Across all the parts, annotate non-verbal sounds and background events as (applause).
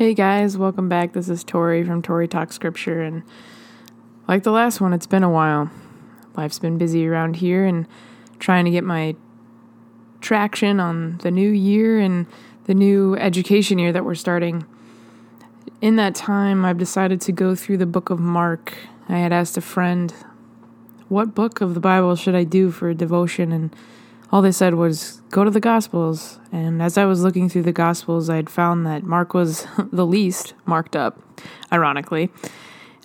Hey guys, welcome back. This is Tori from Tori Talk Scripture, and like the last one, it's been a while. Life's been busy around here and trying to get my traction on the new year and the new education year that we're starting. In that time, I've decided to go through the book of Mark. I had asked a friend, What book of the Bible should I do for a devotion? And all they said was go to the Gospels. And as I was looking through the Gospels, I had found that Mark was (laughs) the least marked up, ironically.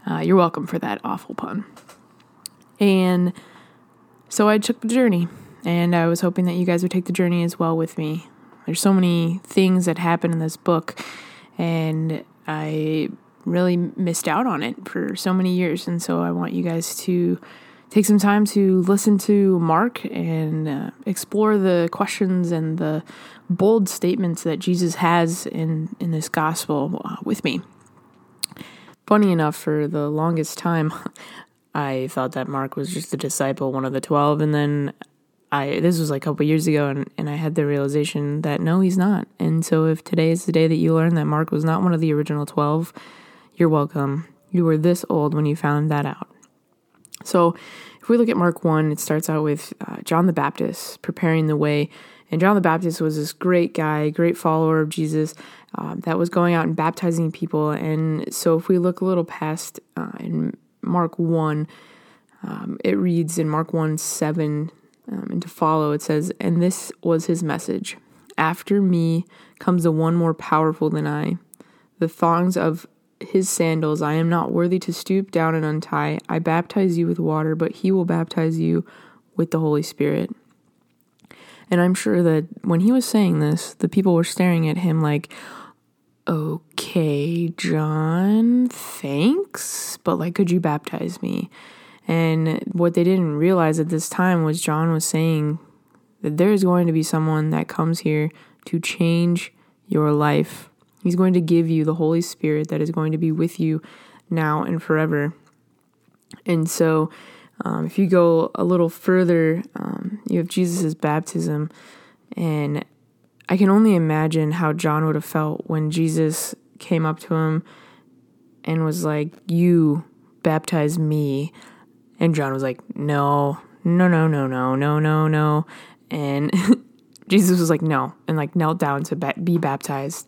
Uh, you're welcome for that awful pun. And so I took the journey, and I was hoping that you guys would take the journey as well with me. There's so many things that happen in this book, and I really missed out on it for so many years. And so I want you guys to take some time to listen to Mark and uh, explore the questions and the bold statements that Jesus has in, in this gospel uh, with me. Funny enough, for the longest time, (laughs) I thought that Mark was just a disciple, one of the 12, and then I this was like a couple years ago and, and I had the realization that no, he's not. And so if today is the day that you learn that Mark was not one of the original 12, you're welcome. You were this old when you found that out. So, if we look at Mark 1, it starts out with uh, John the Baptist preparing the way. And John the Baptist was this great guy, great follower of Jesus uh, that was going out and baptizing people. And so, if we look a little past uh, in Mark 1, um, it reads in Mark 1 7 um, and to follow, it says, And this was his message After me comes the one more powerful than I, the thongs of his sandals. I am not worthy to stoop down and untie. I baptize you with water, but he will baptize you with the Holy Spirit. And I'm sure that when he was saying this, the people were staring at him like, okay, John, thanks, but like, could you baptize me? And what they didn't realize at this time was John was saying that there is going to be someone that comes here to change your life He's going to give you the Holy Spirit that is going to be with you now and forever. And so, um, if you go a little further, um, you have Jesus' baptism. And I can only imagine how John would have felt when Jesus came up to him and was like, You baptize me. And John was like, No, no, no, no, no, no, no, no. And (laughs) Jesus was like, No, and like knelt down to be baptized.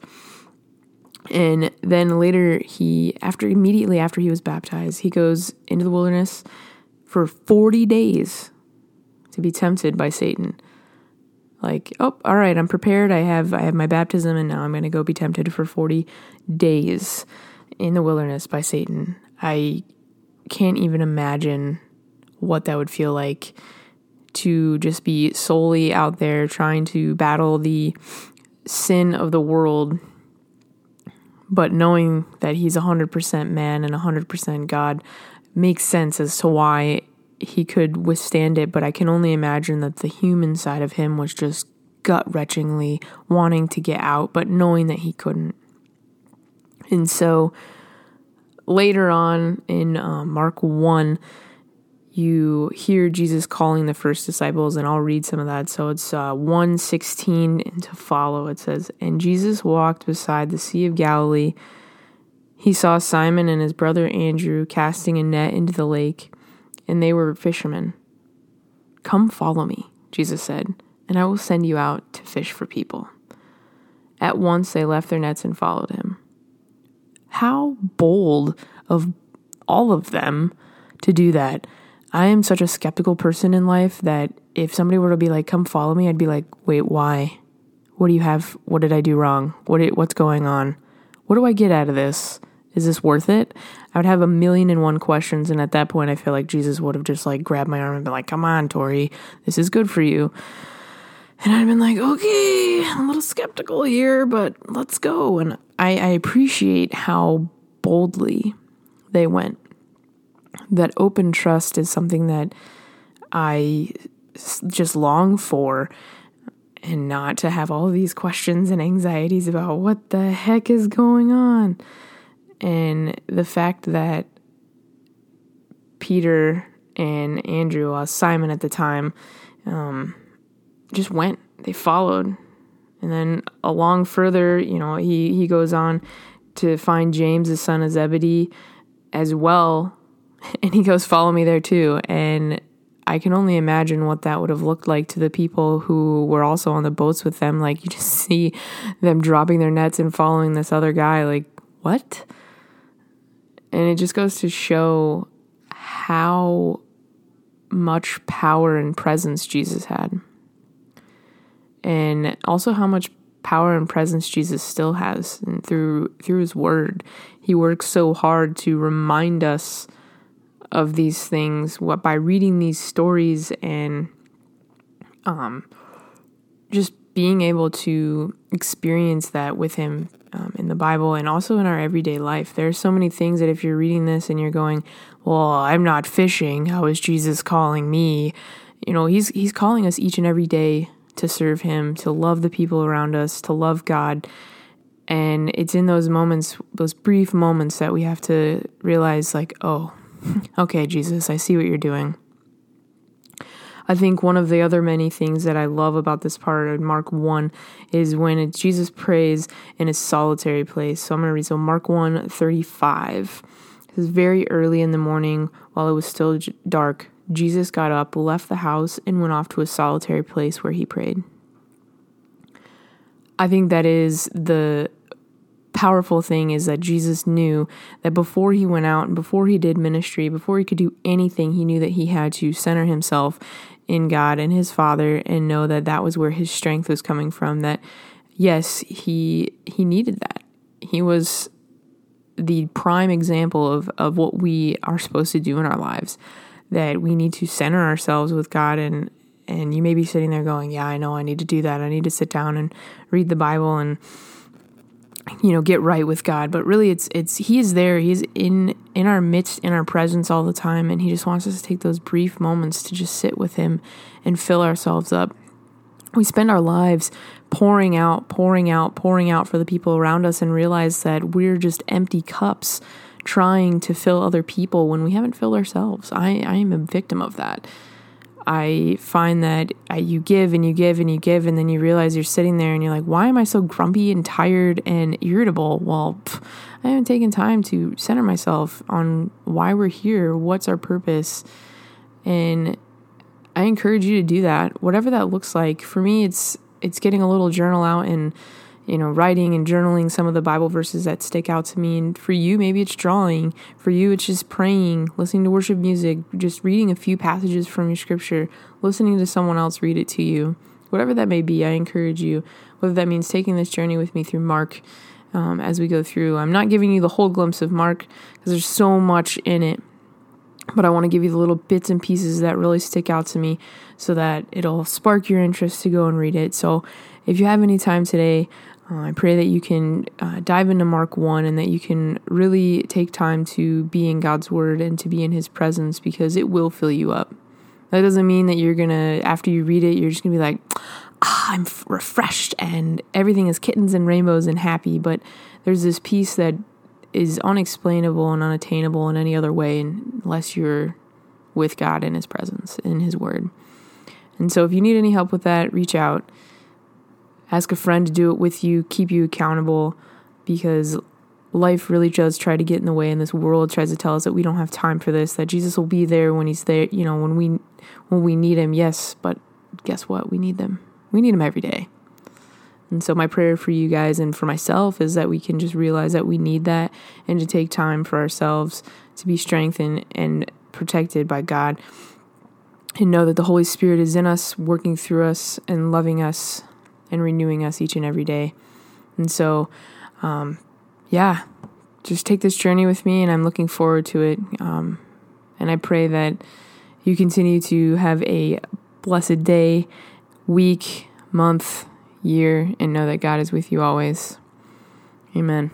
And then later, he, after immediately after he was baptized, he goes into the wilderness for 40 days to be tempted by Satan. Like, oh, all right, I'm prepared. I have I have my baptism and now I'm going to go be tempted for 40 days in the wilderness by Satan. I can't even imagine what that would feel like to just be solely out there trying to battle the sin of the world but knowing that he's 100% man and 100% God makes sense as to why he could withstand it. But I can only imagine that the human side of him was just gut wrenchingly wanting to get out, but knowing that he couldn't. And so later on in uh, Mark 1, you hear Jesus calling the first disciples, and I'll read some of that. So it's uh, 116 and to follow. It says, And Jesus walked beside the Sea of Galilee. He saw Simon and his brother Andrew casting a net into the lake, and they were fishermen. Come follow me, Jesus said, and I will send you out to fish for people. At once they left their nets and followed him. How bold of all of them to do that I am such a skeptical person in life that if somebody were to be like, "Come follow me," I'd be like, "Wait, why? What do you have? What did I do wrong? What what's going on? What do I get out of this? Is this worth it?" I would have a million and one questions, and at that point, I feel like Jesus would have just like grabbed my arm and been like, "Come on, Tori, this is good for you." And I'd been like, "Okay, I'm a little skeptical here, but let's go." And I, I appreciate how boldly they went that open trust is something that I just long for and not to have all these questions and anxieties about what the heck is going on. And the fact that Peter and Andrew, uh, Simon at the time, um, just went, they followed. And then along further, you know, he, he goes on to find James, the son of Zebedee, as well. (laughs) And he goes, Follow me there too. And I can only imagine what that would have looked like to the people who were also on the boats with them. Like, you just (laughs) see them dropping their nets and following this other guy. Like, what? And it just goes to show how much power and presence Jesus had. And also how much power and presence Jesus still has and through through his word. He works so hard to remind us of these things what by reading these stories and um just being able to experience that with him um, in the Bible and also in our everyday life. There are so many things that if you're reading this and you're going, "Well, I'm not fishing. How is Jesus calling me?" You know, he's he's calling us each and every day to serve him, to love the people around us, to love God. And it's in those moments, those brief moments that we have to realize like, "Oh, okay, Jesus, I see what you're doing." I think one of the other many things that I love about this part of Mark 1 is when Jesus prays in a solitary place. So I'm going to read so Mark 1 35. It was very early in the morning while it was still dark. Jesus got up, left the house, and went off to a solitary place where he prayed. I think that is the powerful thing is that Jesus knew that before he went out and before he did ministry, before he could do anything, he knew that he had to center himself in God and his Father and know that that was where his strength was coming from. That yes, he he needed that. He was the prime example of of what we are supposed to do in our lives. That we need to center ourselves with God and and you may be sitting there going, "Yeah, I know I need to do that. I need to sit down and read the Bible and you know get right with God but really it's it's he is there. He's in in our midst in our presence all the time and he just wants us to take those brief moments to just sit with him and fill ourselves up. We spend our lives pouring out pouring out pouring out for the people around us and realize that we're just empty cups trying to fill other people when we haven't filled ourselves. I i am a victim of that I find that you give and you give and you give, and then you realize you're sitting there and you're like, why am I so grumpy and tired and irritable? Well, pff, I haven't taken time to center myself on why we're here, what's our purpose. And I encourage you to do that, whatever that looks like. For me, it's it's getting a little journal out and you know, writing and journaling some of the Bible verses that stick out to me. And for you, maybe it's drawing. For you, it's just praying, listening to worship music, just reading a few passages from your scripture, listening to someone else read it to you. Whatever that may be, I encourage you, whether that means taking this journey with me through Mark um, as we go through. I'm not giving you the whole glimpse of Mark because there's so much in it. But I want to give you the little bits and pieces that really stick out to me so that it'll spark your interest to go and read it. So if you have any time today, uh, I pray that you can uh, dive into Mark 1 and that you can really take time to be in God's Word and to be in His presence because it will fill you up. That doesn't mean that you're going to, after you read it, you're just going to be like, ah, I'm f- refreshed and everything is kittens and rainbows and happy. But there's this peace that is unexplainable and unattainable in any other way unless you're with God in His presence, in His Word. And so if you need any help with that, reach out. Ask a friend to do it with you, keep you accountable because life really does try to get in the way and this world tries to tell us that we don't have time for this, that Jesus will be there when he's there, you know, when we when we need him. Yes, but guess what? We need them. We need him every day. And so my prayer for you guys and for myself is that we can just realize that we need that and to take time for ourselves to be strengthened and protected by God and know that the Holy Spirit is in us, working through us and loving us and renewing us each and every day. And so, um, yeah, just take this journey with me, and I'm looking forward to it. Um, and I pray that you continue to have a blessed day, week, month, year, and know that God is with you always. Amen.